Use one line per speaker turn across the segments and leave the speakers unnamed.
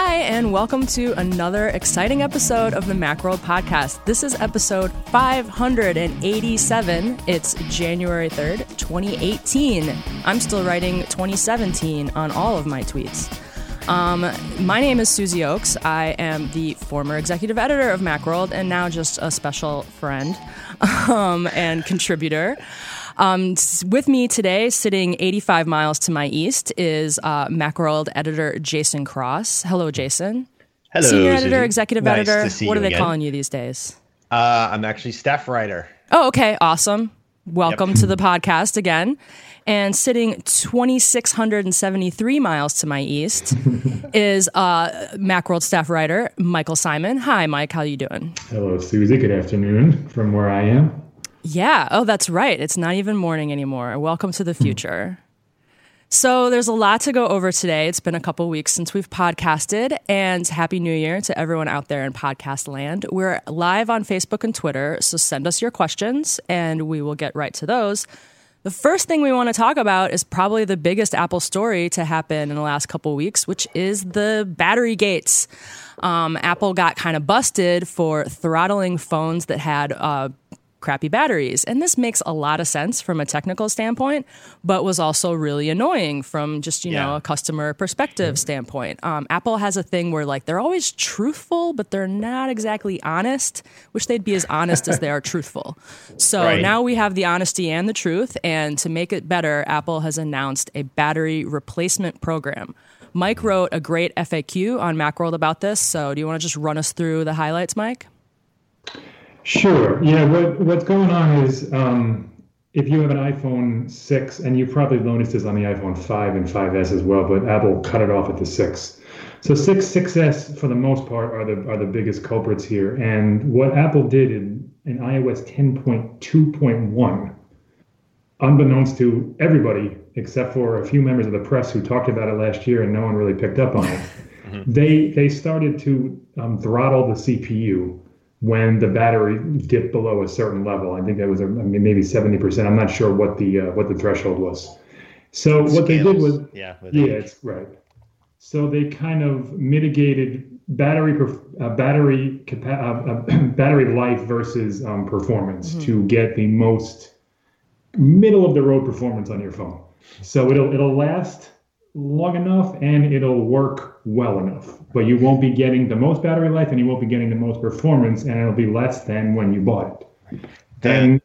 Hi, and welcome to another exciting episode of the Macworld podcast. This is episode 587. It's January 3rd, 2018. I'm still writing 2017 on all of my tweets. Um, my name is Susie Ochs. I am the former executive editor of Macworld and now just a special friend um, and contributor. Um, with me today, sitting 85 miles to my east, is uh, Macworld editor Jason Cross. Hello, Jason.
Hello,
Senior
Susie.
editor, executive
Nice
editor.
to see
What
you
are they
again.
calling you these days?
Uh, I'm actually staff writer.
Oh, okay. Awesome. Welcome
Yep.
to the podcast again. And sitting 2,673 miles to my east is uh, Macworld staff writer Michael Simon. Hi, Mike. How are you doing?
Hello, Susie. Good afternoon from where I am.
Yeah. Oh, that's right. It's not even morning anymore. Welcome to the future. So, there's a lot to go over today. It's been a couple weeks since we've podcasted, and Happy New Year to everyone out there in podcast land. We're live on Facebook and Twitter, so send us your questions and we will get right to those. The first thing we want to talk about is probably the biggest Apple story to happen in the last couple weeks, which is the battery gates. Um, Apple got kind of busted for throttling phones that had uh, crappy batteries. And this makes a lot of sense from a technical standpoint, but was also really annoying from just, you know, a customer perspective standpoint. Um, Apple has a thing where like they're always truthful, but they're not exactly honest. Wish they'd be as honest as they are truthful. So
Right.
now we have the honesty and the truth. And to make it better, Apple has announced a battery replacement program. Mike wrote a great FAQ on Macworld about this. So do you want to just run us through the highlights, Mike?
Sure. Yeah. What What's going on is, um, if you have an iPhone six, and you've probably noticed this on the iPhone five and 5S as well, but Apple cut it off at the six. So six, 6S for the most part are the are the biggest culprits here. And what Apple did in, in iOS 10.2.1, unbeknownst to everybody except for a few members of the press who talked about it last year, and no one really picked up on it. They they started to um, throttle the CPU when the battery dipped below a certain level. I think that was a, I mean, maybe seventy percent. I'm not sure what the uh, what the threshold was. So what they did was
yeah,
yeah,
age.
it's right. So they kind of mitigated battery uh, battery capa- uh, uh, battery life versus um, performance to get the most middle of the road performance on your phone. So it'll it'll last long enough and it'll work well enough, but you won't be getting the most battery life and you won't be getting the most performance, and it'll be less than when you bought it. then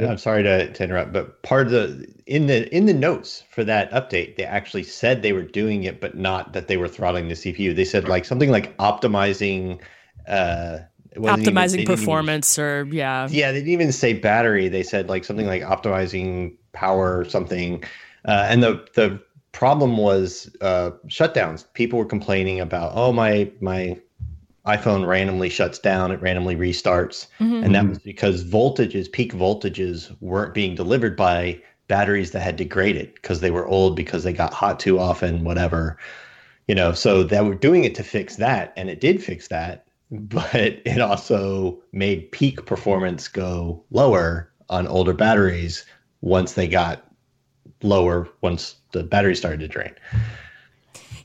I'm sorry to, to interrupt, but part of the in the in the notes for that update, they actually said they were doing it, but not that they were throttling the CPU. They said like something like optimizing. Uh, it wasn't even- they
Optimizing
even-
performance or, yeah.
yeah, they didn't even say battery. They said like something like optimizing power or something. Uh, and the the problem was uh, shutdowns. People were complaining about, oh my my iPhone randomly shuts down, it randomly restarts,
Mhm.
and that was because voltages, peak voltages, weren't being delivered by batteries that had degraded because they were old because they got hot too often, whatever. You know, so they were doing it to fix that, and it did fix that, but it also made peak performance go lower on older batteries once they got lower once the battery started to drain.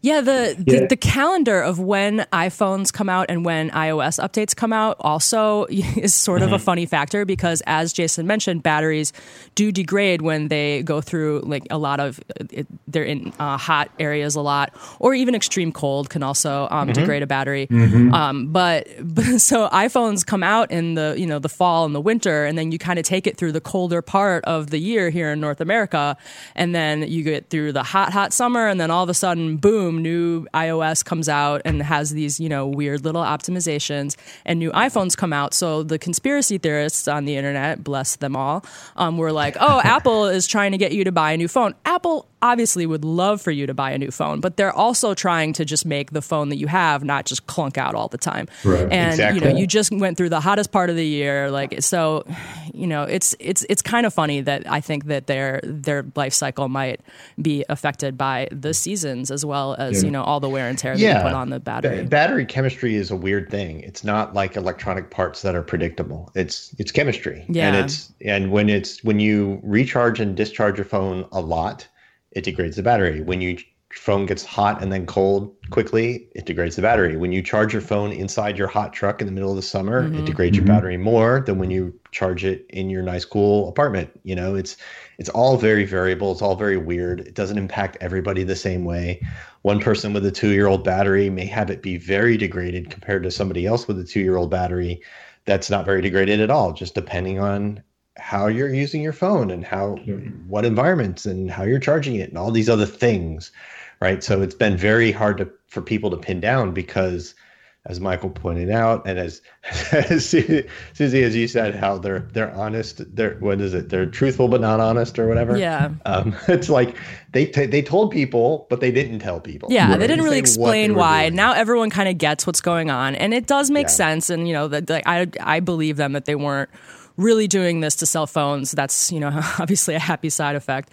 Yeah, the, the
Yeah.
the calendar of when iPhones come out and when iOS updates come out also is sort of a funny factor because, as Jason mentioned, batteries do degrade when they go through like a lot of it, they're in uh, hot areas a lot, or even extreme cold can also um, degrade a battery. Um, but, but so iPhones come out in the you know the fall and the winter, and then you kind of take it through the colder part of the year here in North America, and then you get through the hot hot summer, and then all of a sudden, boom, new iOS comes out and has these you know weird little optimizations, and new iPhones come out. So the conspiracy theorists on the internet, bless them all, um, were like, oh, Apple is trying to get you to buy a new phone. Apple obviously would love for you to buy a new phone, but they're also trying to just make the phone that you have not just clunk out all the time.
Right.
And you know, you just went through the hottest part of the year, like so. You know, it's it's it's kind of funny that I think that their their life cycle might be affected by the seasons as well as
Yeah.
you know all the wear and tear that you put on the battery.
Ba- battery chemistry is a weird thing. It's not like electronic parts that are predictable. It's it's chemistry.
Yeah.
And it's and when it's when you recharge and discharge your phone a lot, it degrades the battery. When you phone gets hot and then cold quickly, it degrades the battery. When you charge your phone inside your hot truck in the middle of the summer, mm-hmm. it degrades mm-hmm. your battery more than when you charge it in your nice cool apartment. You know, it's it's all very variable. It's all very weird. It doesn't impact everybody the same way. One person with a two year old battery may have it be very degraded compared to somebody else with a two year old battery that's not very degraded at all, just depending on how you're using your phone and how what environments and how you're charging it and all these other things right so it's been very hard to for people to pin down because as Michael pointed out, and as, as Susie, as you said, how they're they're honest. They're what is it? They're truthful but not honest, or whatever.
Yeah.
Um, it's like they t- they told people, but they didn't tell people.
Yeah, right? they didn't really explain why. Doing. Now everyone kind of gets what's going on, and it does make yeah. sense. And you know that like, I I believe them that they weren't really doing this to sell phones. That's you know obviously a happy side effect.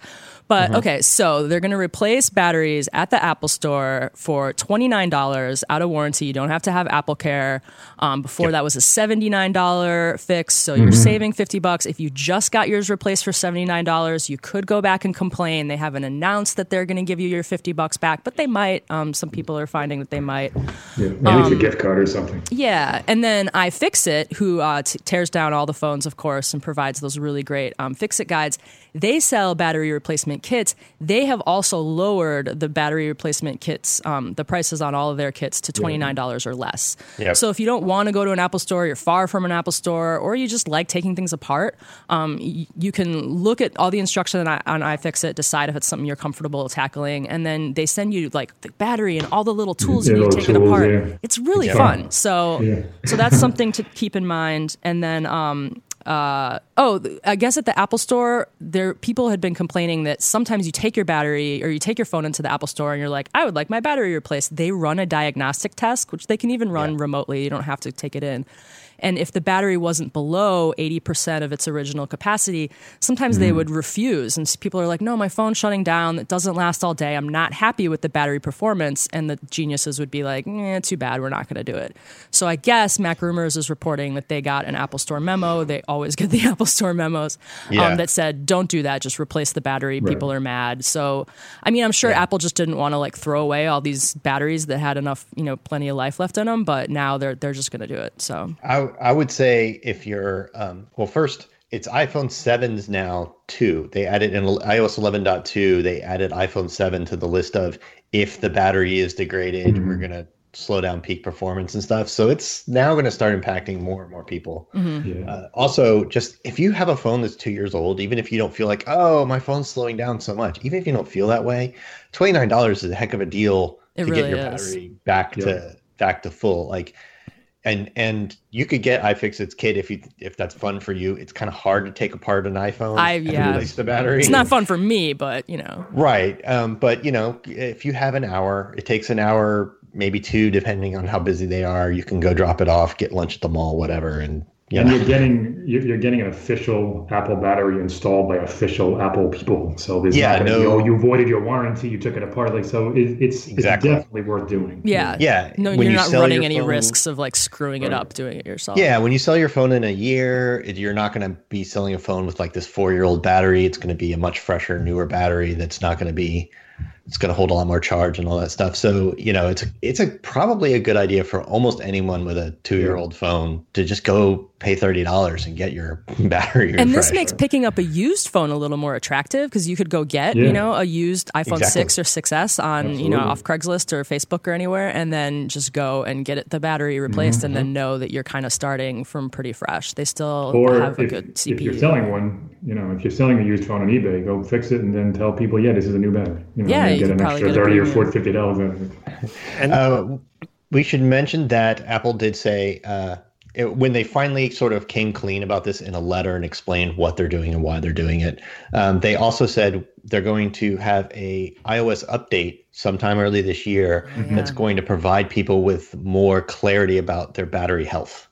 But mm-hmm. okay, so they're going to replace batteries at the Apple Store for twenty nine dollars out of warranty. You don't have to have AppleCare. Um, before yep. that was a seventy nine dollar fix, so you're mm-hmm. saving fifty bucks. If you just got yours replaced for seventy nine dollars, you could go back and complain. They haven't announced that they're going to give you your fifty bucks back, but they might. Um, some people are finding that they might.
Yeah, maybe um, it's a um, gift card or something.
Yeah, and then iFixit, who uh, t- tears down all the phones, of course, and provides those really great um, fix it guides. They sell battery replacement kits. They have also lowered the battery replacement kits, um, the prices on all of their kits to $29 or less. Yep. So if you don't want to go to an Apple store, you're far from an Apple store, or you just like taking things apart, um, y- you can look at all the instruction on, on iFixit, decide if it's something you're comfortable tackling, and then they send you like the battery and all the little tools yeah, you need to take it apart. Yeah. It's really yeah. fun. So, so that's something to keep in mind. And then um, uh, oh, I guess at the Apple Store, there people had been complaining that sometimes you take your battery or you take your phone into the Apple Store and you're like, I would like my battery replaced. They run a diagnostic test, which they can even run yeah. remotely. You don't have to take it in. And if the battery wasn't below 80% of its original capacity, sometimes mm. they would refuse. And people are like, no, my phone's shutting down. It doesn't last all day. I'm not happy with the battery performance. And the geniuses would be like, eh, too bad. We're not going to do it. So I guess MacRumors is reporting that they got an Apple Store memo. They always get the Apple Store memos um, yeah. um, that said, don't do that. Just replace the battery. Right. People are mad. So, I mean, I'm sure yeah. Apple just didn't want to like throw away all these batteries that had enough, you know, plenty of life left in them. But now they're, they're just going to do it. So
I, I would say if you're um, well, first it's iPhone 7s now too. They added in iOS 11.2. They added iPhone 7 to the list of if the battery is degraded, mm-hmm. we're gonna slow down peak performance and stuff. So it's now going to start impacting more and more people. Mm-hmm. Yeah. Uh, also, just if you have a phone that's two years old, even if you don't feel like, oh, my phone's slowing down so much, even if you don't feel that way, twenty nine dollars is a heck of a deal it to really get your is. battery back yeah. to back to full. Like and and you could get iFixit's kit if you if that's fun for you. It's kind of hard to take apart an iPhone.
I yeah,
replace the battery.
It's not fun for me, but you know.
Right, um, but you know, if you have an hour, it takes an hour, maybe two, depending on how busy they are. You can go drop it off, get lunch at the mall, whatever, and
yeah. And you're getting you're getting an official Apple battery installed by official Apple people. So there's yeah, no, be, oh, you avoided your warranty, you took it apart. Like so, it, it's exactly. it's definitely worth doing.
Yeah,
yeah.
No, when you're you not running any phone, risks of like screwing right. it up doing it yourself.
Yeah, when you sell your phone in a year, you're not going to be selling a phone with like this four year old battery. It's going to be a much fresher, newer battery that's not going to be it's going to hold a lot more charge and all that stuff. So you know, it's it's a probably a good idea for almost anyone with a two year old phone to just go pay thirty dollars and get your battery.
And this makes picking up a used phone a little more attractive because you could go get yeah. you know a used iPhone exactly. six or 6s on Absolutely. you know off Craigslist or Facebook or anywhere, and then just go and get it, the battery replaced, mm-hmm. and then know that you're kind of starting from pretty fresh. They still or have if, a good CPU.
If you're selling one, you know, if you're selling a used phone on eBay, go fix it and then tell people, yeah, this is a new battery. You know,
yeah
get an extra thirty or 40 fifty dollars.
And uh, we should mention that Apple did say uh, it, when they finally sort of came clean about this in a letter and explained what they're doing and why they're doing it. Um, they also said they're going to have a iOS update sometime early this year mm-hmm. that's going to provide people with more clarity about their battery health.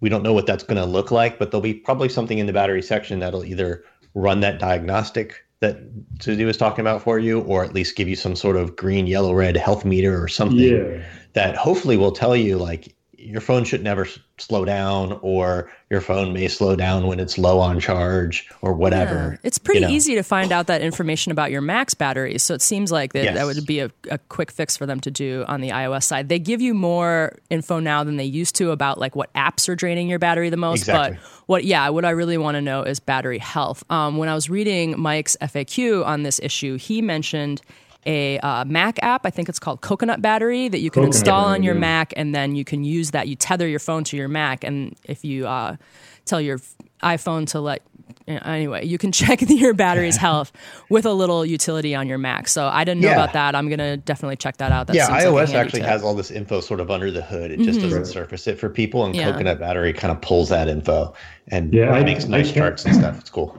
We don't know what that's going to look like, but there'll be probably something in the battery section that'll either run that diagnostic that Susie was talking about for you, or at least give you some sort of green, yellow, red health meter or something yeah. that hopefully will tell you like your phone should never s- slow down, or your phone may slow down when it's low on charge, or whatever.
Yeah. It's pretty
you know.
easy to find out that information about your Macs batteries. So it seems like that, that would be a, a quick fix for them to do on the iOS side. They give you more info now than they used to about like what apps are draining your battery the most.
Exactly.
But what, yeah, what I really want to know is battery health. Um, when I was reading Mike's FAQ on this issue, he mentioned a uh, Mac app. I think it's called Coconut Battery that you can
Coconut
install on your
yeah.
Mac, and then you can use that. You tether your phone to your Mac, and if you uh, tell your iPhone to let anyway, you can check your battery's health with a little utility on your Mac. So I didn't know
Yeah.
about that. I'm gonna definitely check that out. That
yeah,
seems like
iOS actually
tip.
has all this info sort of under the hood. It just doesn't surface it for people, and
Yeah.
Coconut Battery kind of pulls that info and
Yeah, I-
makes
I
nice
can't-
charts and stuff. It's cool.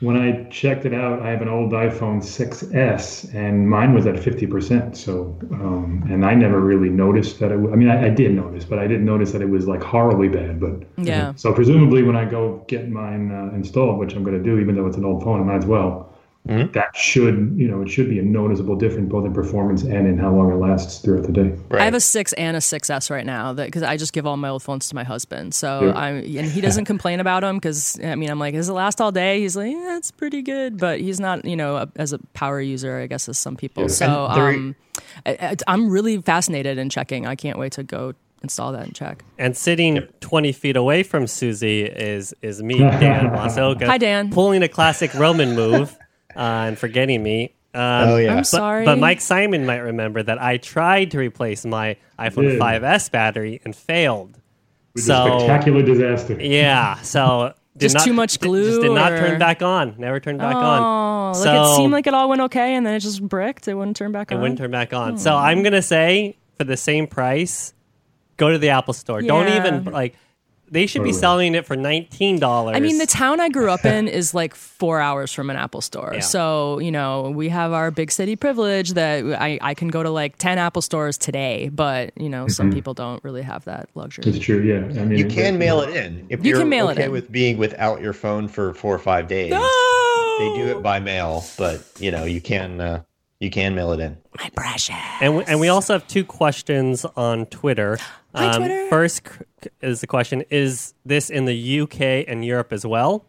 When I checked it out, I have an old iPhone 6s, and mine was at 50%. So, um, and I never really noticed that it. w- I mean, I, I did notice, but I didn't notice that it was like horribly bad. But
Yeah.
So presumably, when I go get mine uh, installed, which I'm going to do, even though it's an old phone, I might as well.
Mhm.
That should, you know, it should be a noticeable difference both in performance and in how long it lasts throughout the day.
Right.
I have a six and a 6S right now because I just give all my old phones to my husband. So
Yeah.
I and he doesn't complain about them because I mean I'm like, does it last all day? He's like, yeah, it's pretty good, but he's not you know a, as a power user I guess as some people.
Yeah.
So
And the re-
um, I, I- I'm really fascinated in checking. I can't wait to go install that and check.
And sitting 20 feet away from Susie is is me, Dan Masaoka.
Hi, Dan.
Pulling a classic Roman move and forgetting me. Um,
Oh, yeah.
I'm
But-
But,
sorry.
but Mike Simon might remember that I tried to replace my iPhone
did.
5S battery and failed.
It was
So-
a spectacular disaster.
Yeah, so did
Just
not-
too much
Just
glue,
did not
or-
turn back on. Never turned back
Oh,
on.
like
so
it seemed like it all went okay, and then it just bricked. It wouldn't turn back
it
on.
It wouldn't turn back on. So I'm gonna say for the same price, go to the Apple Store. Don't even like. They should be
Totally.
selling it for nineteen dollars.
I mean, the town I grew up in is like four hours from an Apple store.
Yeah.
So, you know, we have our big city privilege that I, I can go to like 10 Apple stores today, but, you know, some people don't really have that luxury.
It's true, yeah. I mean,
You can mail it in if
You
you're
can mail it
okay
in.
with being without your phone for four or five days. They do it by mail, but you know you can uh, you can mail it in.
My precious.
And we, and we also have two questions on Twitter. Um,
Twitter.
First is the question: Is this in the UK and Europe as well?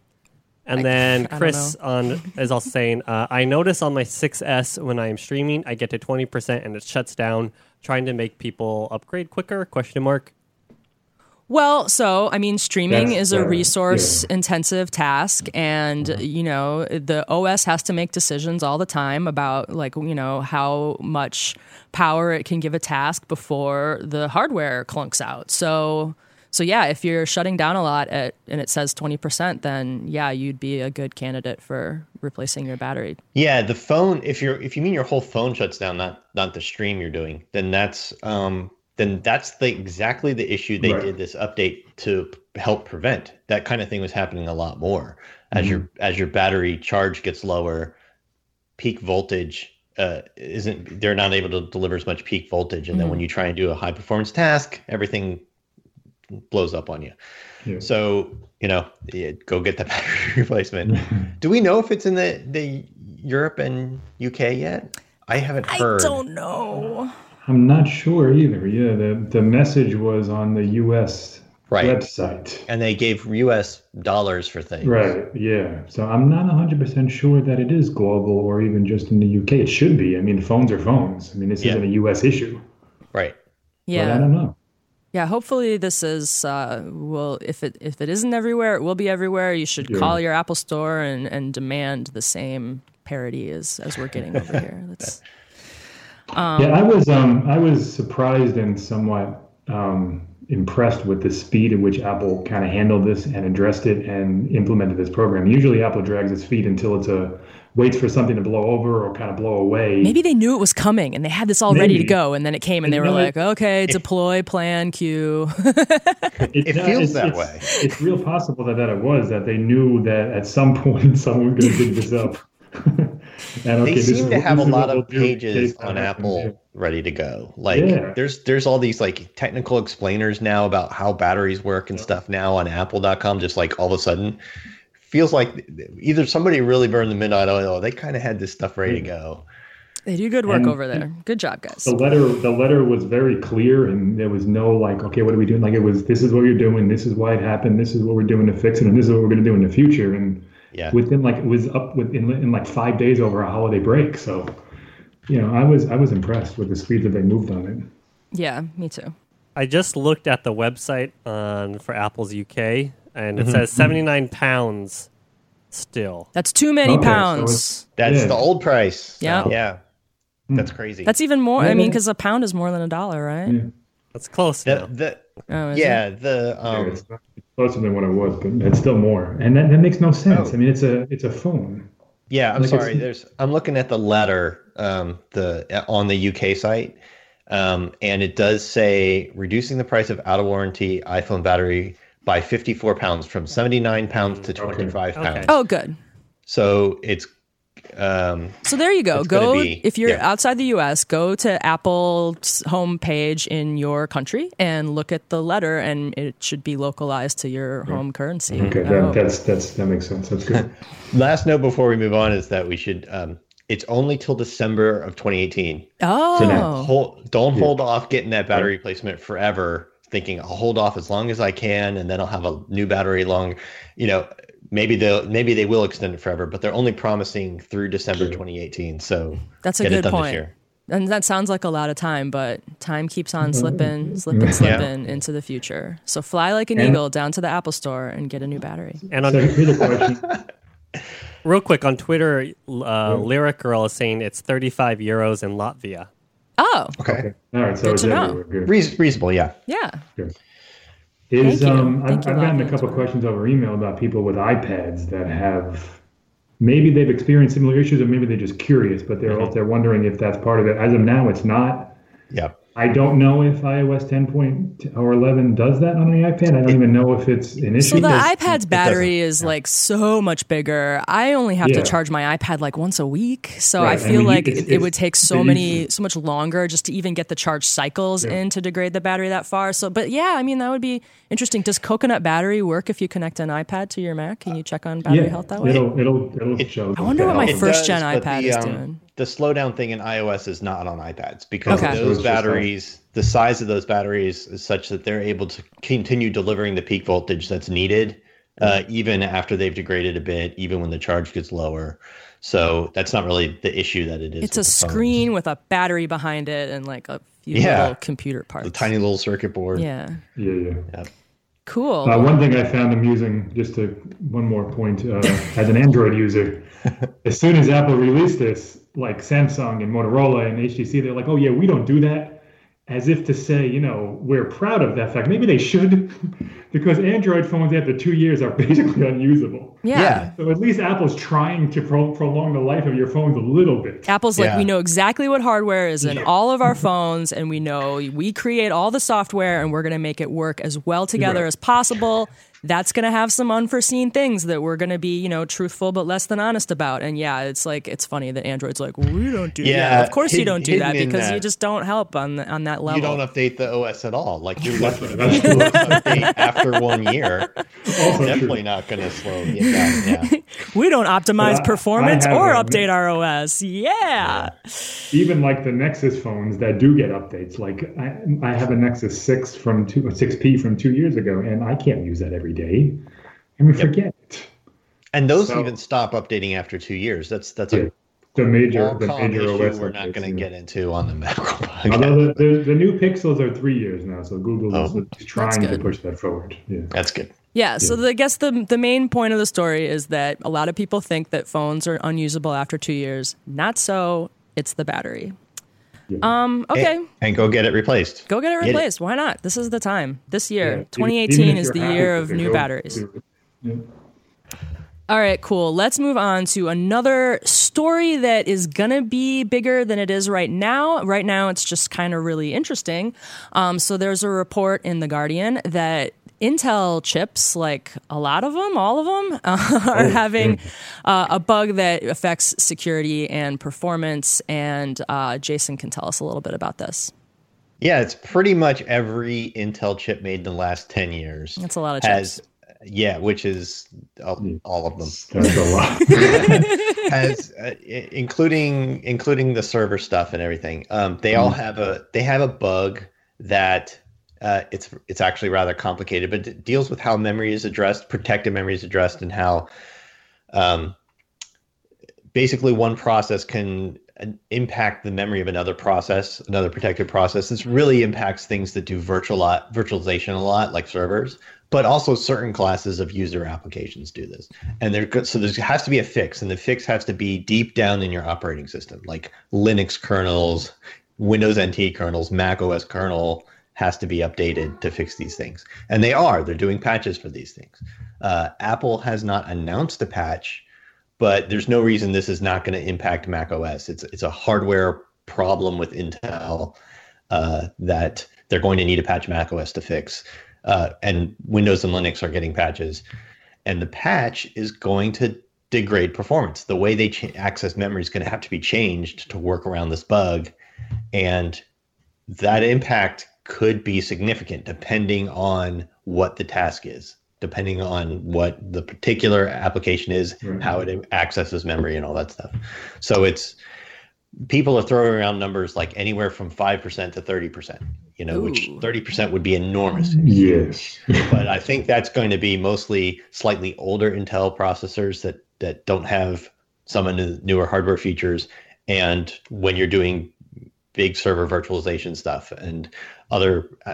And then Chris on is also saying, uh, "I notice on my 6S when I am streaming, I get to 20% and it shuts down, trying to make people upgrade quicker?" Question mark.
Well, so I mean, streaming
That's
is a resource
yeah.
intensive task, and you know the OS has to make decisions all the time about like you know how much power it can give a task before the hardware clunks out. So, so yeah, if you're shutting down a lot at and it says twenty percent, then yeah, you'd be a good candidate for replacing your battery.
Yeah, the phone. If you're if you mean your whole phone shuts down, not not the stream you're doing, then that's um then that's the exactly the issue they
Right.
did this update to help prevent. That kind of thing was happening a lot more as mm-hmm. your as your battery charge gets lower, peak voltage uh, isn't. They're not able to deliver as much peak voltage, and then when mm-hmm. you try and do a high performance task, everything blows up on you.
Yeah.
So you know, yeah, go get the battery replacement. Mm-hmm. Do we know if it's in the the Europe and UK yet? I haven't heard.
I don't know.
I'm not sure either. Yeah, the, the message was on the U.S.
Right.
website.
And they gave U.S. dollars for things.
Right. Yeah. So I'm not 100% sure that it is global or even just in the UK. It should be. I mean, phones are phones. I mean, this
Yeah.
isn't a U.S. issue.
Right. Yeah.
But I don't know.
yeah. Hopefully, this is uh, will if it if it isn't everywhere, it will be everywhere. You should
Yeah.
call your Apple Store and and demand the same parity as as we're getting over here. That's
yeah, I was um I was surprised and somewhat um, impressed with the speed at which Apple kind of handled this and addressed it and implemented this program. Usually, Apple drags its feet until it's a waits for something to blow over or kind of blow away.
maybe they knew it was coming and they had this all ready to go, and then it came and they
You
were
know,
like, "Okay, deploy, plan, queue."
It,
It feels
it's-
that
it's-
way.
It's real possible that, that it was that they knew that at some point someone was going to dig this up. and okay,
They seem to have a lot of pages on
happens.
Apple ready to go. Like
Yeah.
there's there's all these like technical explainers now about how batteries work and stuff now on apple.com just like all of a sudden feels like either somebody really burned the midnight oil or they kind of had this stuff ready to go.
They do good work
And-
over there. Good job, guys.
The letter, the letter was very clear, and there was no like, okay, what are we doing? Like it was, this is what you're doing, this is why it happened, this is what we're doing to fix it, and this is what we're going to do in the future. And
Yeah.
within like it was up within in like five days over a holiday break. So, you know, I was I was impressed with the speed that they moved on it.
Yeah, me too.
I just looked at the website on for Apple's UK, and it
Mm-hmm.
says 79 pounds still.
That's too many
Okay,
pounds.
it's-
That's
Yeah.
the old price.
Yeah.
Yeah. That's crazy.
That's even more. I mean, because a pound is more than a dollar, right?
Yeah.
That's close
the, the,
Oh, is
yeah, the um
it's not- it's closer than what it was, but it's still more, and that, that makes no sense.
Oh.
I mean, it's a it's a phone.
Yeah, I'm
Like
sorry. There's I'm looking at the letter um the on the UK site. Um and it does say reducing the price of out of warranty iPhone battery by 54 pounds from 79 pounds to 25
Okay.
pounds.
Oh, good.
So it's um
So there you go. Go if you're
yeah.
outside the U.S. Go to Apple's homepage in your country and look at the letter, and it should be localized to your home currency.
Okay, that, that's that's that makes sense. That's good.
last note before we move on is that we should um it's only till December of 2018.
oh,
So now-
Hold, don't hold off getting that battery replacement forever, thinking I'll hold off as long as I can, and then I'll have a new battery long. You know, maybe they'll maybe they will extend it forever, but they're only promising through December 2018. So
That's a good point. and that sounds like a lot of time, but time keeps on mm-hmm. slipping, mm-hmm. slipping, slipping into the future. So fly like an
And-
eagle down to the Apple Store and get a new battery.
And on
So here's a
real quick on Twitter, uh, mm-hmm. Lyric Girl is saying it's 35 euros in Latvia.
Oh,
Okay,
All right, so
Good
it's
to know.
Good.
Reas- reasonable, yeah.
yeah.
Is
Thank you.
um, I've,
you,
I've gotten a couple
as
questions over email about people with iPads that have maybe they've experienced similar issues, or maybe they're just curious, but they're
Mm-hmm.
they're wondering if that's part of it. As of now, it's not.
Yeah.
I don't know if iOS 10 point or 11 does that on the iPad. I don't even know if it's an issue.
So the iPad's
it
battery is like so much bigger. I only have to charge my iPad like once a week, so
Right,
I
I
feel
mean,
like
it's-
it, it would take so many,
usually-
so much longer just to even get the charge cycles in to degrade the battery that far. So, but yeah, I mean that would be interesting. Does Coconut battery work if you connect an iPad to your Mac? Can you check on battery
yeah,
health that way?
it'll it'll it'll show.
I wonder what my first
does,
gen iPad
the,
is
um,
doing.
The slowdown thing in iOS is not on iPads because
Okay.
Those
it's just,
batteries, the size of those batteries is such that they're able to continue delivering the peak voltage that's needed, uh, even after they've degraded a bit, even when the charge gets lower. So that's not really the issue that it is.
It's a
with phones.
screen with a battery behind it and like a few
Yeah.
little computer parts.
the tiny little circuit board.
yeah,
Yeah, yeah.
cool.
Uh, one thing I found amusing, just to one more point, uh, as an Android user, as soon as Apple released this, like Samsung and Motorola and HTC, they're like, "Oh yeah, we don't do that," as if to say, you know, we're proud of that fact. Maybe they should, because Android phones after two years are basically unusable.
yeah.
Yeah.
So at least Apple's trying to pro- prolong the life of your phones a little bit.
Apple's like,
Yeah.
we know exactly what hardware is in all of our phones, and we know we create all the software, and we're going to make it work as well together
Right.
as possible. That's going to have some unforeseen things that we're going to be, you know, truthful but less than honest about. And yeah, it's like it's funny that Android's like, well, we don't do that.
Yeah,
Of course you don't do that
hidden in
because you just don't help on the, on that level.
You don't update the OS at all. Like you're lucky to
That's
an update after one year.
Also
Definitely
true.
not going to slow you down. Yeah.
we don't optimize
I-
performance
I
or update our OS. Yeah.
even like the Nexus phones that do get updates. Like I, I have a Nexus six from two six P from two years ago, and I can't use that every day. I mean, forget it.
And those
So-
even stop updating after two years. That's that's
Yeah.
a
The major, the major
issue
OS.
we're not going to get into on the macro
Although
podcast.
the, the, the new Pixels are three years now, so Google is
Oh.
trying to push that forward. Yeah.
That's good.
Yeah, so the, I guess the the main point of the story is that a lot of people think that phones are unusable after two years. Not so. It's the battery.
Yeah.
Um. Okay,
And, and go get it replaced.
go get it
Get
replaced. Why not? This is the time. This year,
Even-
2018 is the year of new batteries.
Yeah.
All right, cool. Let's move on to another story that is going to be bigger than it is right now. Right now, it's just kind of really interesting. Um, so, there's a report in The Guardian that Intel chips, like a lot of them, all of them, are having uh, a bug that affects security and performance. And uh, Jason can tell us a little bit about this.
Yeah, it's pretty much every Intel chip made in the last 10 years.
That's a lot of
has
chips.
Yeah, which is all, all of them.
That's a lot.
Has uh, including including the server stuff and everything. Um, they all have a they have a bug that uh, it's it's actually rather complicated, but it deals with how memory is addressed, protected memory is addressed, and how um, basically one process can uh, impact the memory of another process, another protected process. This really impacts things that do virtual lot, virtualization a lot, like servers, but also certain classes of user applications do this. And there, so there has to be a fix, and the fix has to be deep down in your operating system, like Linux kernels, Windows NT kernels, Mac OS kernel has to be updated to fix these things. And they are. They're doing patches for these things. Uh, Apple has not announced a patch but there's no reason this is not going to impact Mac OS. It's it's a hardware problem with Intel uh, that they're going to need a patch Mac OS to fix. Uh, and Windows and Linux are getting patches, and the patch is going to degrade performance. The way they ch- access memory is going to have to be changed to work around this bug, and that impact could be significant depending on what the task is depending on what the particular application is,
Right.
how it accesses memory, and all that stuff. So it's people are throwing around numbers like anywhere from five percent to thirty percent. You know, which thirty percent would be enormous.
yes.
but I think that's going to be mostly slightly older Intel processors that that don't have some of the newer hardware features, and when you're doing big server virtualization stuff and other uh,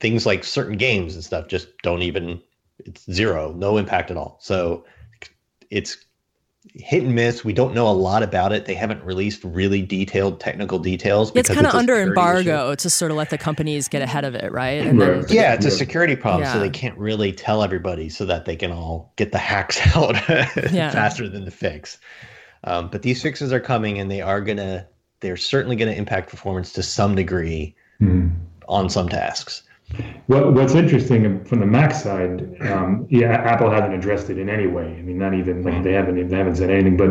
things like certain games and stuff just don't even it's zero no impact at all so it's hit and miss we don't know a lot about it they haven't released really detailed technical details
It's kind of under
security issue.
embargo to sort of let the companies get ahead of it, right? And then
Yeah, it's a security problem, so they can't really tell everybody so that they can all get the hacks out
Yeah.
faster than the fix. Um, but these fixes are coming, and they are gonna, they're certainly gonna impact performance to some degree
Mhm.
on some tasks.
What, what's interesting from the Mac side, um, yeah, Apple hasn't addressed it in any way. I mean, not even like they haven't they haven't said anything. But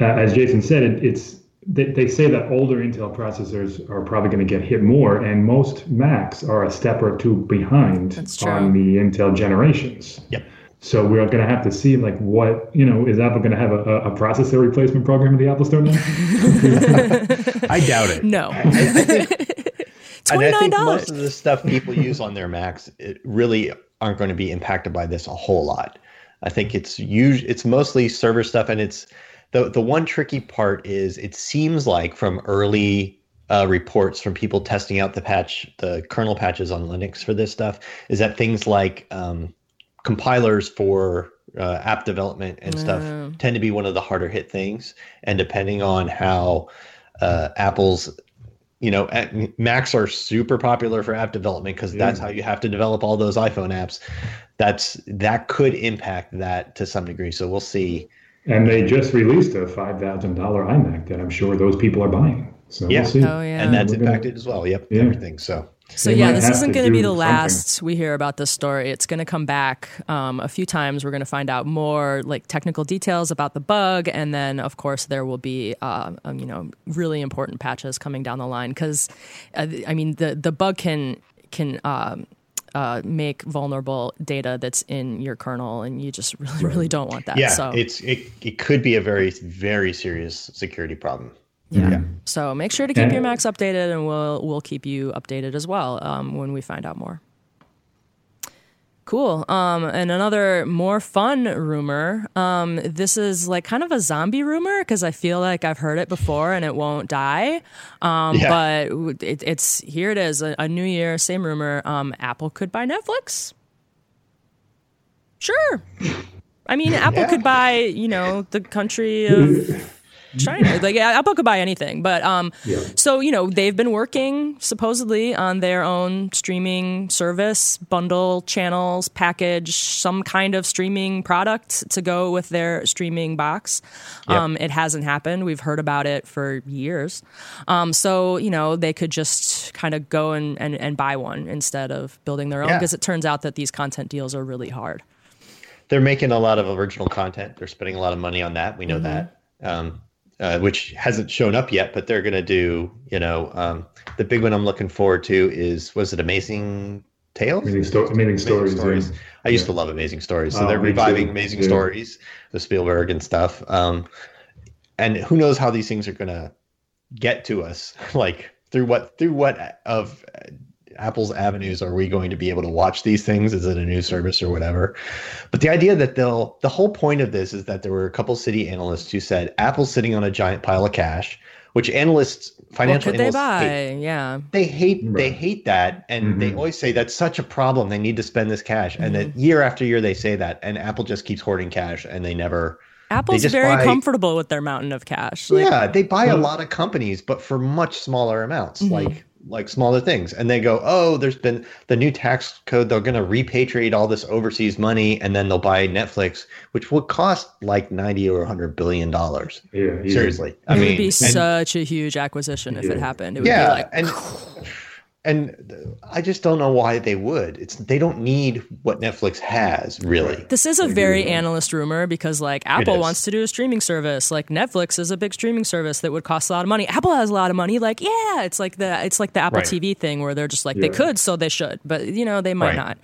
uh, as Jason said, it, it's they, they say that older Intel processors are probably going to get hit more, and most Macs are a step or two behind on the Intel generations.
Yep.
So we're going to have to see like what you know is Apple going to have a, a, a processor replacement program in the Apple Store now?
I doubt it.
no,
I, I think,
twenty
and I think
dollars.
most of the stuff people use on their Macs it really aren't going to be impacted by this a whole lot. I think it's us- it's mostly server stuff, and it's the the one tricky part is it seems like from early uh, reports from people testing out the patch, the kernel patches on Linux for this stuff, is that things like um, compilers for uh, app development and stuff
Mm.
tend to be one of the harder hit things, and depending on how uh, Apple's you know, at- Macs are super popular for app development because that's
Yeah.
how you have to develop all those iPhone apps. That's that could impact that to some degree. So we'll see.
and they just released a five thousand dollar iMac that I'm sure those people are buying. So
Yeah.
we'll see.
Oh yeah.
and that's impacted as well. Yep,
Yeah.
everything. So
So yeah, this isn't going to be the
something.
last we hear about this story. It's going to come back um, a few times. We're going to find out more like technical details about the bug, and then of course there will be uh, um, you know really important patches coming down the line because uh, I mean the the bug can can. Um, uh, make vulnerable data that's in your kernel, and you just really, really don't want that.
yeah,
so
it's it, it could be a very very serious security problem.
Yeah. So make sure to keep
And-
your Macs updated, and we'll we'll keep you updated as well um, when we find out more. Cool. Um, and another more fun rumor. Um, this is like kind of a zombie rumor because I feel like I've heard it before and it won't die. Um,
Yeah.
But it, it's here. It is a, a new year. Same rumor. Um, Apple could buy Netflix. Sure. I mean, Apple
Yeah.
could buy you know the country of China. Like yeah, Apple could buy anything, but um,
Yeah.
so you know they've been working supposedly on their own streaming service, bundle channels, package some kind of streaming product to go with their streaming box.
Yep.
Um, it hasn't happened. We've heard about it for years. Um, so you know they could just kind of go and, and, and buy one instead of building their own
Yeah.
because it turns out that these content deals are really hard.
They're making a lot of original content. They're spending a lot of money on that. We know
Mm-hmm.
that. Um, uh, which hasn't shown up yet, but they're going to do. You know, um, the big one I'm looking forward to is was it Amazing Tales.
Amazing, sto- amazing stories.
stories.
yeah.
I used
Yeah.
to love Amazing Stories. So
Oh,
they're reviving
too.
Amazing
Yeah.
Stories the Spielberg and stuff. Um, and who knows how these things are gonna get to us? like through what through what of Apple's avenues are we going to be able to watch these things? Is it a new service or whatever? But the idea that they'll the whole point of this is that there were a couple Citi analysts who said Apple's sitting on a giant pile of cash, which analysts
What
financial
could they
analysts hate
buy? Yeah.
they hate they hate that and they
Mhm.
always say that's such a problem they need to spend this cash and then year after year they say that and apple just keeps hoarding cash and they never
Apple's very
buy-
comfortable with their mountain of cash. Like,
yeah they buy a lot of companies but for much smaller amounts
Mhm.
like like smaller things and they go oh there's been the new tax code they're going to repatriate all this overseas money and then they'll buy netflix which would cost like 90 or 100 billion dollars
Yeah, yeah.
seriously i
it
mean
would be
and-
such a huge acquisition if it happened. It would
yeah
be like
and and i just don't know why they would it's they don't need what netflix has really
This is a
agree
very
with
analyst rumor because like Apple wants to do a streaming service. Like Netflix is a big streaming service that would cost a lot of money. Apple has a lot of money. Like yeah, it's like the it's like the Apple
Right.
TV thing where they're just like they could, so they should, but you know they might
Right.
not.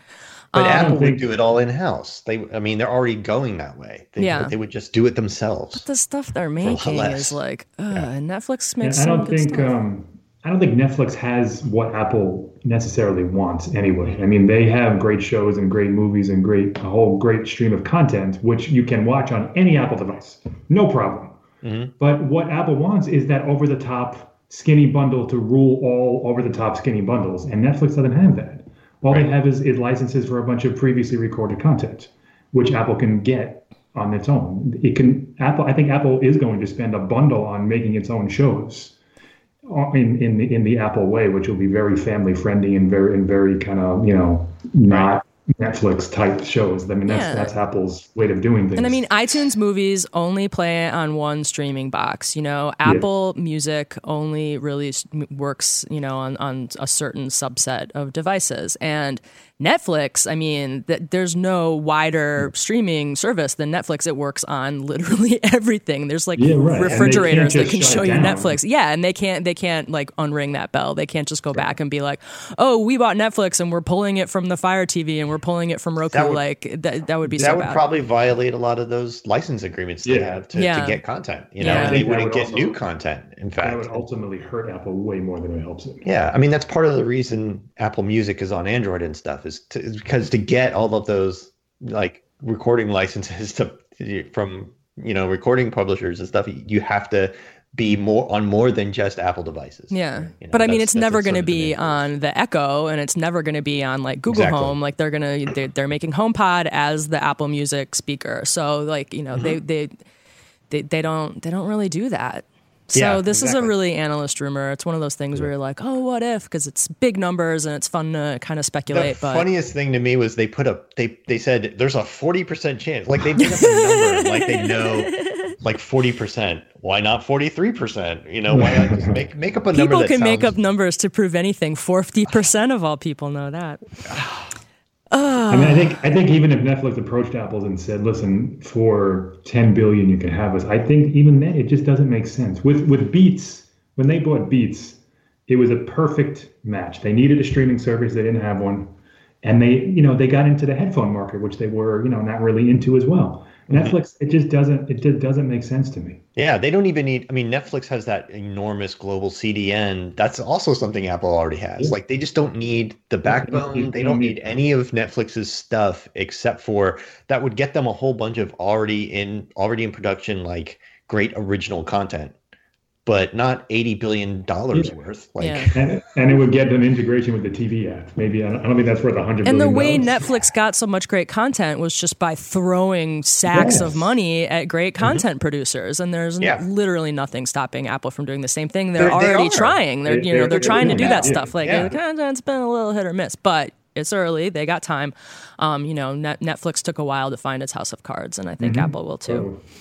but apple would do it all in house they i mean they're already going that way they,
Yeah.
they would just do it themselves
The stuff they're making is like uh, Netflix
Yeah,
makes
I
some
don't
good
think
stuff.
um, I don't think Netflix has what Apple necessarily wants anyway. I mean, they have great shows and great movies and great a whole great stream of content which you can watch on any Apple device, no problem.
Mhm.
But what Apple wants is that over the top skinny bundle to rule all over the top skinny bundles, and Netflix doesn't have that. All they have is, is licenses for a bunch of previously recorded content, which Apple can get on its own. It can Apple. I think Apple is going to spend a bundle on making its own shows Uh, in in the in the Apple way, which will be very family friendly and very and very kind of you know not Netflix type shows. I mean, that's
Yeah.
that's Apple's way of doing things.
And I mean, iTunes movies only play on one streaming box. You know, Apple Music only really works, you know, on, on a certain subset of devices. And Netflix, I mean, th- there's no wider streaming service than Netflix. It works on literally everything. There's like
Yeah, right. And they can't
refrigerators that can show you. Netflix. Yeah, and they can't they can't like unring that bell. They can't just go back and be like, "Oh, we bought Netflix and we're pulling it from the Fire TV and we're pulling it from Roku."
That would-
like that, that would be
that
so
would
bad.
probably violate a lot of those license agreements they
Yeah.
have to,
Yeah.
to get content you know
Yeah.
and they
think that
wouldn't
would
get
also-
new content in fact, that
would ultimately hurt Apple way more than it helps it.
Yeah, I mean that's part of the reason Apple Music is on Android and stuff is, to, is because to get all of those like recording licenses to from you know recording publishers and stuff, you have to be more on more than just Apple devices.
Yeah,
You know,
but I mean, it's never going to be on the Echo, and it's never going to be on like Google
Exactly.
Home. Like they're gonna they're, they're making HomePod as the Apple Music speaker. So like you know
Mm-hmm.
they, they they they don't they don't really do that. So
Yeah,
this is a really analyst rumor. It's one of those things where you're like, oh, what if? Because it's big numbers and it's fun to kind of
The
speculate. but the
funniest thing to me was they put up they they said there's a forty percent chance like they made up a number like they know like forty percent why not forty three percent you know why not just make make up a number
people
that
can make up numbers to prove anything. Forty percent of all people know that.
I mean, I think I think even if Netflix approached Apple and said, "Listen, for 10 billion, you can have us," I think even then it just doesn't make sense. With with Beats, when they bought Beats, it was a perfect match. They needed a streaming service; they didn't have one, and they, you know, they got into the headphone market, which they were, you know, not really into as well. Mm-hmm. Netflix, it just doesn't it just doesn't make sense to me.
Yeah, they don't even need. I mean, Netflix has that enormous global CDN. That's also something Apple already has.
Yeah.
Like, they just don't need the backbone. They don't need any of Netflix's stuff except for that would get them a whole bunch of already in already in production, like great original content, but not eighty billion dollars
Yeah.
worth. Like,
Yeah.
And, and it would get an integration with the TV app. Maybe I don't, I don't think that's worth a hundred.
And the way
dollars.
Netflix got so much great content was just by throwing sacks
Yes.
of money at great content producers, and there's n-
Yeah.
literally nothing stopping Apple from doing the same thing. They're,
They're-
already
are.
trying. They're
They-
you know
they're-
they're
they're
trying to do that
that.
stuff. Like
Yeah.
the content's been a little hit or miss, but it's early. They got time. Um, you know, Net- Netflix took a while to find its house of cards, and I think Apple will too.
So,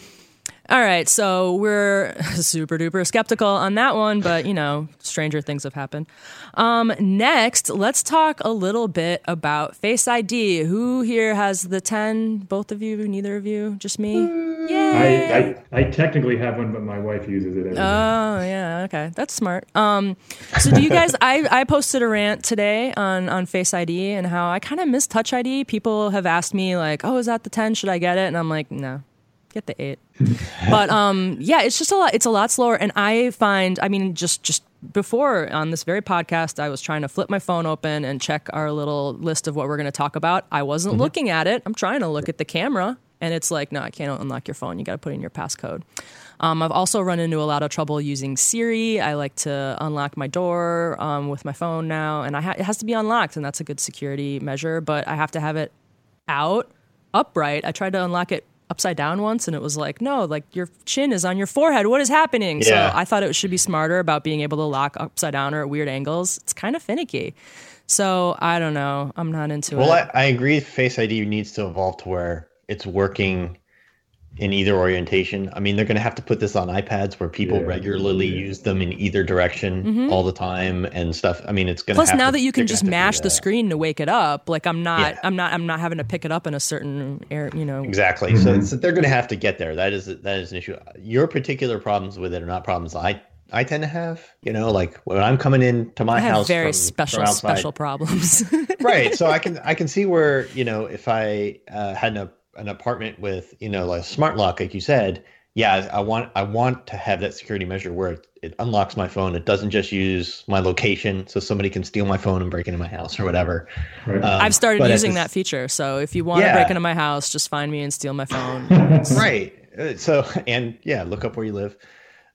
All right, so we're super duper skeptical on that one, but you know, stranger things have happened. Um, next, let's talk a little bit about Face ID. Who here has the 10? Both of you? Neither of you? Just me? Yay!
I, I, I technically have one, but my wife uses it every day.
Oh yeah, okay, that's smart. Um, so do you guys? I, I posted a rant today on on Face ID and how I kind of miss Touch ID. People have asked me like, "Oh, is that the ten? Should I get it?" And I'm like, "No, get the eight. but um, yeah, it's just a lot. It's a lot slower, and I find, I mean, just just before on this very podcast, I was trying to flip my phone open and check our little list of what we're going to talk about. I wasn't looking at it. I'm trying to look at the camera, and it's like, no, I can't unlock your phone. You got to put in your passcode. Um, I've also run into a lot of trouble using Siri. I like to unlock my door um, with my phone now, and I ha- it has to be unlocked, and that's a good security measure. But I have to have it out upright. I tried to unlock it upside down once, and it was like, no, like your chin is on your forehead. What is happening?
Yeah.
So I thought it should be smarter about being able to lock upside down or at weird angles. It's kind of finicky. So I don't know. I'm not into
Well,
it.
I, I agree. Face ID needs to evolve to where it's working in either orientation. I mean, they're going to have to put this on iPads where people
Yeah.
regularly use them in either direction all the time and stuff. I mean, it's going to
Mm-hmm. Plus, now that you can just mash the screen to wake it up, like I'm not,
Yeah.
I'm not, I'm not having to pick it up in a certain air, you know.
Exactly. So, it's, they're going to have to get there. That is that is an issue. Your particular problems with it are not problems I I tend to have. You know, like when I'm coming into my
I have
house,
very
from-
special,
from outside-
special problems.
right so i can i can see where you know if i uh, had an, an apartment with you know like a smart lock like you said yeah i want i want to have that security measure where it, it unlocks my phone it doesn't just use my location so somebody can steal my phone and break into my house or whatever
Right.
Um,
I've started using
the-
that feature. So if you want to break into my house, just find me and steal my phone.
right Uh, so and yeah look up where you live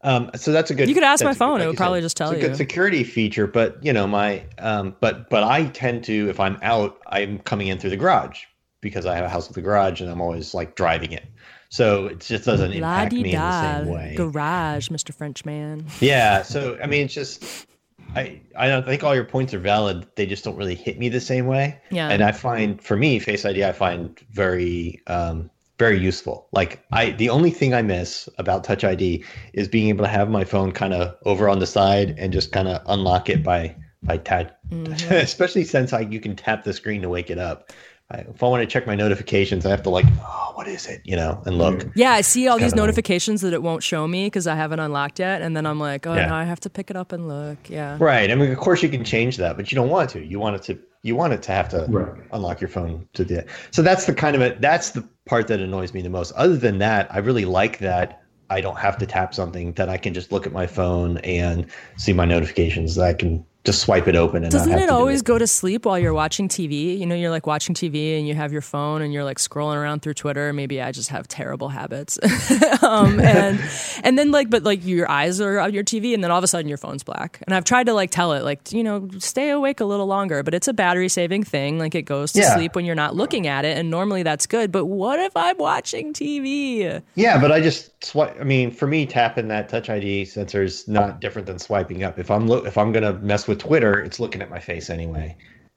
um, so that's a good
You could ask my
a good-
phone, it would probably
said,
just tell
it's a
you.
good security feature but you know my um, but but i tend to if i'm out i'm coming in through the garage because i have a house with a garage and i'm always like driving it so it just doesn't impact me in the same way
garage, Mr. Frenchman.
yeah so i mean it's just I, I don't think all your points are valid. They just don't really hit me the same way.
Yeah.
And I find for me, Face ID, I find very, um, very useful. Like I, the only thing I miss about Touch ID is being able to have my phone kind of over on the side and just kind of unlock it by by tap.
Mm-hmm.
Especially since I you can tap the screen to wake it up. I, if I want to check my notifications, I have to like, oh, what is it? You know, and look.
Yeah, I see all these
kinda-
notifications that it won't show me because I haven't unlocked yet, and then I'm like, oh,
Yeah.
now I have to pick it up and look. Yeah.
Right. I mean, of course you can change that, but you don't want to. You want it to. You want it to have to
Right.
unlock your phone to do that. So that's the kind of it. That's the part that annoys me the most. Other than that, I really like that I don't have to tap something. That I can just look at my phone and see my notifications. That I can just swipe it open and
Doesn't
not have
it always go to sleep while you're watching TV? You know, you're like watching TV and you have your phone and you're like scrolling around through Twitter. Maybe I just have terrible habits. um, and and then like, but like your eyes are on your TV and then all of a sudden your phone's black. And I've tried to like tell it like, you know, stay awake a little longer, but it's a battery saving thing. Like it goes to
Yeah.
sleep when you're not looking at it. And normally that's good. But what if I'm watching TV?
Yeah, but I just swipe. I mean, for me, tapping that Touch ID sensor is not different than swiping up. If I'm lo- if I'm gonna mess with Twitter, it's looking at my face anyway,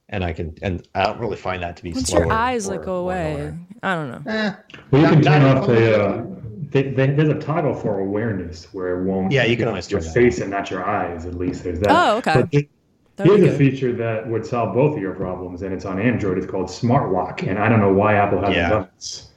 and I can and I don't really find that to be.
Once your eyes
or
like go away,
annoying.
I don't know.
Eh,
Well, you
Not-
can turn off the. Uh, they, they, there's a toggle for awareness where it won't.
Yeah, you can
be
always
your
turn that
face and not your eyes. At least there's that.
Oh, okay.
But th-
That'd
here's a feature that would solve both of your problems, and it's on Android. It's called Smart Lock, and I don't know why Apple hasn't
Yeah.
done this.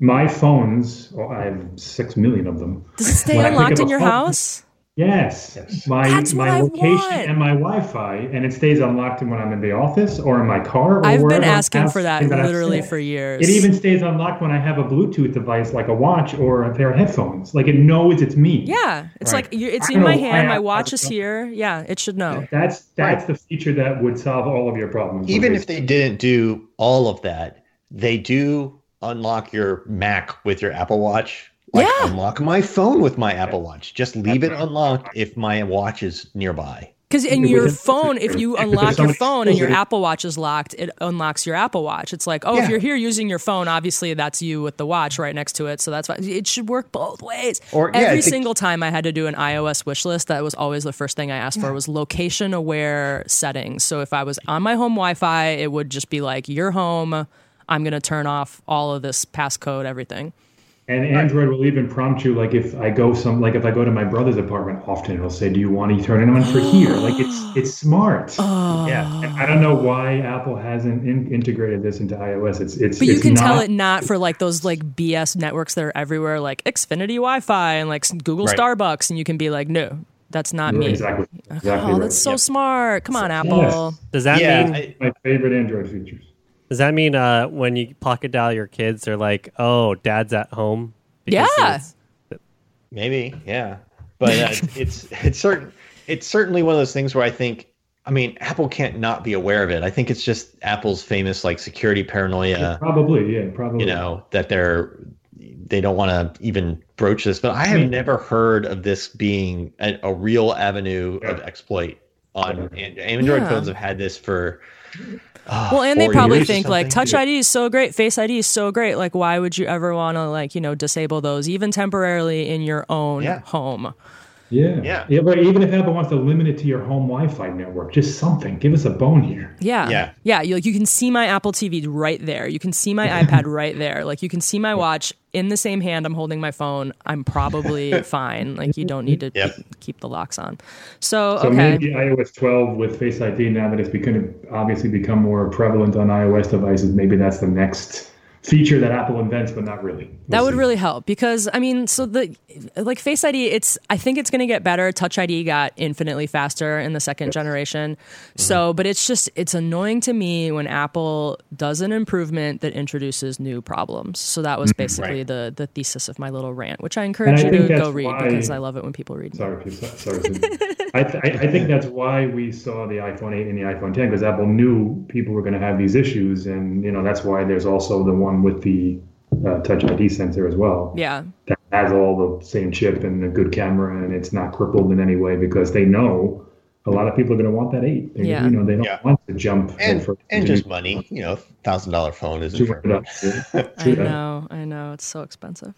My phones, oh, I have six million of them.
Does it stay
When
unlocked in your
phone-
house?
Yes,
Yes.
my
That's what
my
I
location
want.
and my Wi-Fi, and it stays unlocked when I'm in the office or in my car. Or
I've been
I'm
asking for that
asking
literally for years.
It even stays unlocked when I have a Bluetooth device like a watch or a pair of headphones. Like it knows it's me.
Yeah, it's
Right.
like it's
I
in my hand. My watch is here. Yeah, it should know.
That's that's the feature that would solve all of your problems.
even if they didn't do all of that, they do unlock your Mac with your Apple Watch. Like
Yeah.
unlock my phone with my Apple Watch. Just leave it unlocked if my watch is nearby.
Because in your phone, if you unlock your phone and your Apple Watch is locked, it unlocks your Apple Watch. It's like, oh, if you're here using your phone, obviously that's you with the watch right next to it. So that's why it should work both ways.
Or- yeah,
Every
I think-
single time I had to do an iOS wish list, that was always the first thing I asked for was location aware settings. So if I was on my home Wi-Fi, it would just be like, you're home. I'm going to turn off all of this passcode, everything.
And Android will even prompt you, like if I go some, like if I go to my brother's apartment, often it'll say, "Do you want to turn it on for here?" Like it's it's smart.
Oh.
Yeah.
And I don't know why Apple hasn't in, integrated this into iOS. It's it's.
But you
it's
can
not,
tell it not for like those like BS networks that are everywhere, like Xfinity Wi-Fi and like Google
Right.
Starbucks, and you can be like, no, that's not me.
Exactly. Exactly.
Oh,
right.
that's so
Yep.
smart. Come on, Apple.
Does that
yeah,
mean
I-
My favorite Android features.
Does that mean uh, when you pocket dial your kids, they're like, "Oh, dad's at home"?
Yeah.
Maybe, yeah, but uh, it's it's certain it's certainly one of those things where I think I mean Apple can't not be aware of it. I think it's just Apple's famous like security paranoia,
Probably, yeah, probably.
you know, that they're they don't want to even broach this. But I have never heard of this being a, a real avenue of exploit on and- Android
Yeah.
phones have had this for.
Well, and they probably think like. Touch ID is so great, Face ID is so great. Like, why would you ever want to like you know disable those even temporarily in your own
Yeah.
home?
Yeah.
Yeah. Yeah.
But even if Apple wants to limit it to your home Wi-Fi network, just something. Give us a bone here.
Yeah,
Yeah.
yeah. You, like, you can see my Apple TV right there. You can see my iPad right there. Like you can see my watch in the same hand. I'm holding my phone. I'm probably fine. Like you don't need to
Yep.
keep the locks on. So,
So
okay,
maybe iOS 12 with Face ID now that it's become obviously become more prevalent on iOS devices. Maybe that's the next feature that Apple invents, but not really.
That
We'll
would
see.
really help because I mean, so the like Face ID, it's I think it's going to get better. Touch ID got infinitely faster in the second generation. Mm-hmm. So, but it's just it's annoying to me when Apple does an improvement that introduces new problems. So that was mm-hmm. basically
Right.
the the thesis of my little rant, which I encourage
And
you
think
to go read
why-
because I love it when people read.
Sorry, sorry. I, th- I I think that's why we saw the iPhone 8 and the iPhone 10 because Apple knew people were going to have these issues, and you know that's why there's also the one with the uh, Touch ID sensor as well.
Yeah.
that has all the same chip and a good camera, and it's not crippled in any way because they know a lot of people are going to want that eight. They,
Yeah.
you know they don't
Yeah.
want to jump
and
headfirst
and just money. You know, thousand dollar phone isn't for
$200.
I know, I know. It's so expensive.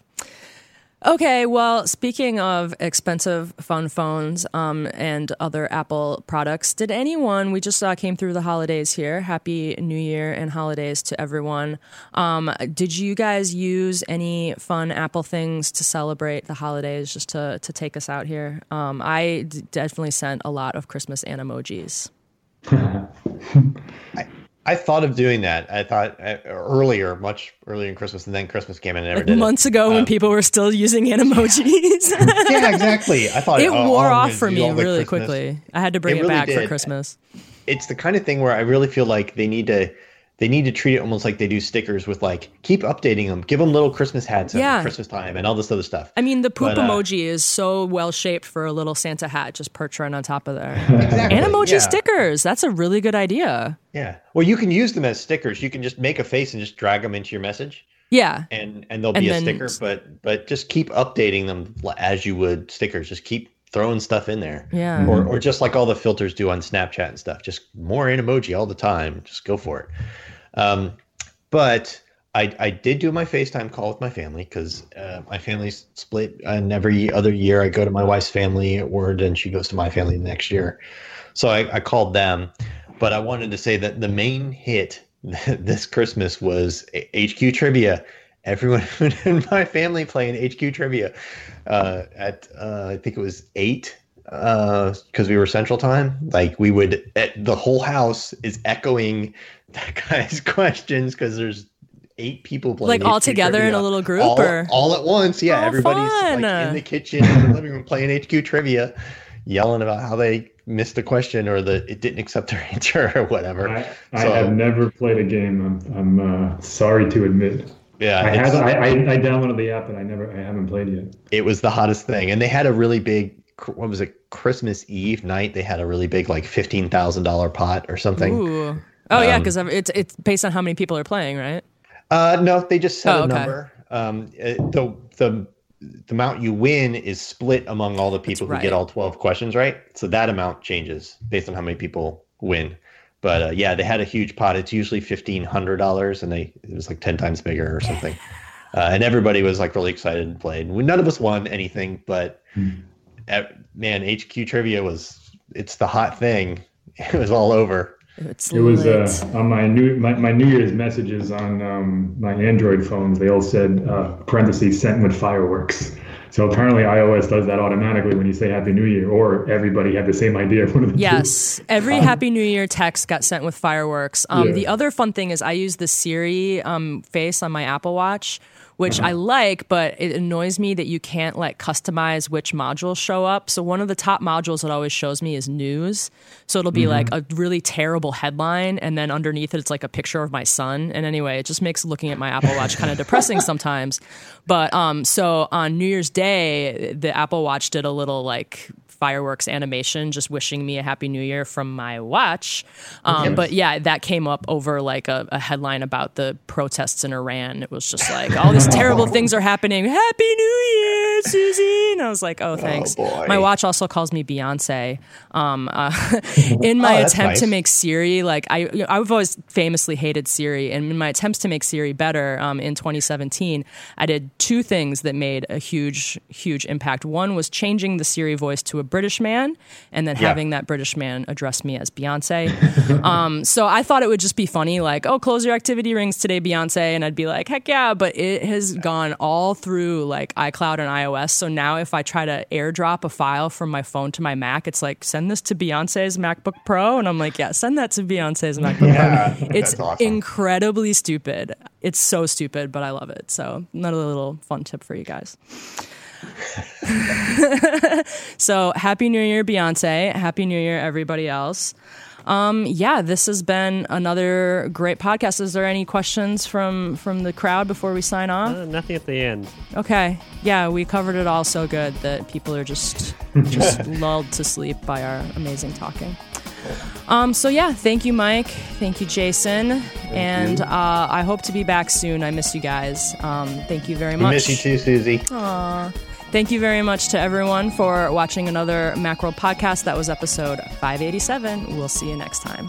Okay, well, speaking of expensive fun phones um, and other Apple products, did anyone, we just uh, came through the holidays here, Happy New Year and holidays to everyone. Um, did you guys use any fun Apple things to celebrate the holidays just to, to take us out here? Um, I d- definitely sent a lot of Christmas and emojis.
I thought of doing that. I thought uh, earlier, much earlier in Christmas, and then Christmas came and I never
Like
did
months ago when
Um,
people were still using emojis.
it. Yeah, exactly. I thought
it
oh,
wore
oh,
off for me really
Christmas.
quickly. I had to bring
It
it,
really
back for. Christmas.
It's the kind of thing where I really feel like they need to they need to treat it almost like they do stickers with like keep updating them, give them little Christmas hats at
Yeah.
Christmas time, and all this other stuff.
I mean, the poop
But, uh,
emoji is so well shaped for a little Santa hat just perched right on top of there.
Exactly,
and emoji
yeah.
stickers. That's a really good idea.
Yeah. Well, you can use them as stickers. You can just make a face and just drag them into your message.
Yeah.
and and they'll
And
be a
then-
sticker but but just keep updating them as you would stickers just keep throwing stuff in there
Yeah.
or, or just like all the filters do on snapchat and stuff just more in emoji all the time just go for it um, but I, I did do my FaceTime call with my family because uh, my family's split, and every other year I go to my wife's family at Word, and she goes to my family the next year. So I, I called them, but I wanted to say that the main hit this Christmas was HQ Trivia. Everyone in my family playing HQ Trivia uh, at uh, I think it was eight because we were Central Time. Like we would, the whole house is echoing that guy's questions because there's eight people playing
Like all
HQ
together in a little group
all,
or
all at once. Yeah,
Oh,
everybody's
fun.
like in the kitchen, in the living room playing HQ Trivia, yelling about how they missed a question or that it didn't accept their answer or whatever.
I, I
So-
have never played a game. I'm, I'm uh, sorry to admit.
Yeah,
I
it's-
have. I, I, I downloaded the app, but I never. I haven't played yet.
it was the hottest thing and they had a really big what was it christmas eve night they had a really big like $15000 pot or something
Ooh. Oh yeah,
Um,
because it's it's based on how many people are playing, right?
uh no they just set
Oh,
a
okay.
number um uh, the the the amount you win is split among all the people who
right.
get all 12 questions right so that amount changes based on how many people win but uh, yeah they had a huge pot. It's usually $1500 and they it was like 10 times bigger or something. Uh, and everybody was like really excited and played. None of us won anything but uh, man hq trivia was it's the hot thing. It was all over.
It's
It was uh, on my new my, my New Year's messages on um, my Android phones. They all said uh, parentheses sent with fireworks. So apparently iOS does that automatically when you say Happy New Year, or everybody had the same idea. One of the two.
Yes, every Happy New Year text got sent with fireworks. Um,
Yeah.
The other fun thing is I use the Siri um, face on my Apple Watch, which
Uh-huh.
I like, but it annoys me that you can't like customize which modules show up. So one of the top modules it always shows me is news. So it'll be
Mm-hmm.
like a really terrible headline, and then underneath it, it's like a picture of my son. And anyway, it just makes looking at my Apple Watch kind of depressing sometimes. But um, so on New Year's Day, the Apple Watch did a little like fireworks animation just wishing me a happy new year from my watch. Um, but yeah that came up over like a, a headline about the protests in iran. It was just like all these terrible things are happening. Happy new year susie! And i was like oh thanks.
boy.
my watch also calls me beyonce. Um, uh, in my
Oh,
attempt to make siri like i you know, i've always famously hated siri. And in my attempts to make siri better um, in 2017 i did two things that made a huge huge impact. One was changing the siri voice to a british man and then
Yeah.
having that british man address me as beyonce. Um, so i thought it would just be funny like oh close your activity rings today beyonce. And i'd be like heck yeah. But it has gone all through like icloud and ios. So now if i try to airdrop a file from my phone to my mac it's like send this to beyonce's macbook pro. And i'm like yeah send that to beyonce's macbook pro. It's
awesome.
incredibly stupid. It's so stupid but i love it. So another little fun tip for you guys so happy new year beyonce. Happy new year everybody else. Um, yeah this has been another great podcast. Is there any questions from from the crowd before we sign off?
Uh, nothing at the end.
okay. Yeah we covered it all so good that people are just just lulled to sleep by our amazing talking. Um, so yeah thank you mike. Thank you jason. And uh, i hope to be back soon. I miss you guys. Um, thank you very
We
much.
miss you too, Susie.
Thank you very much to everyone for watching another Macworld podcast. That was episode 587. We'll see you next time.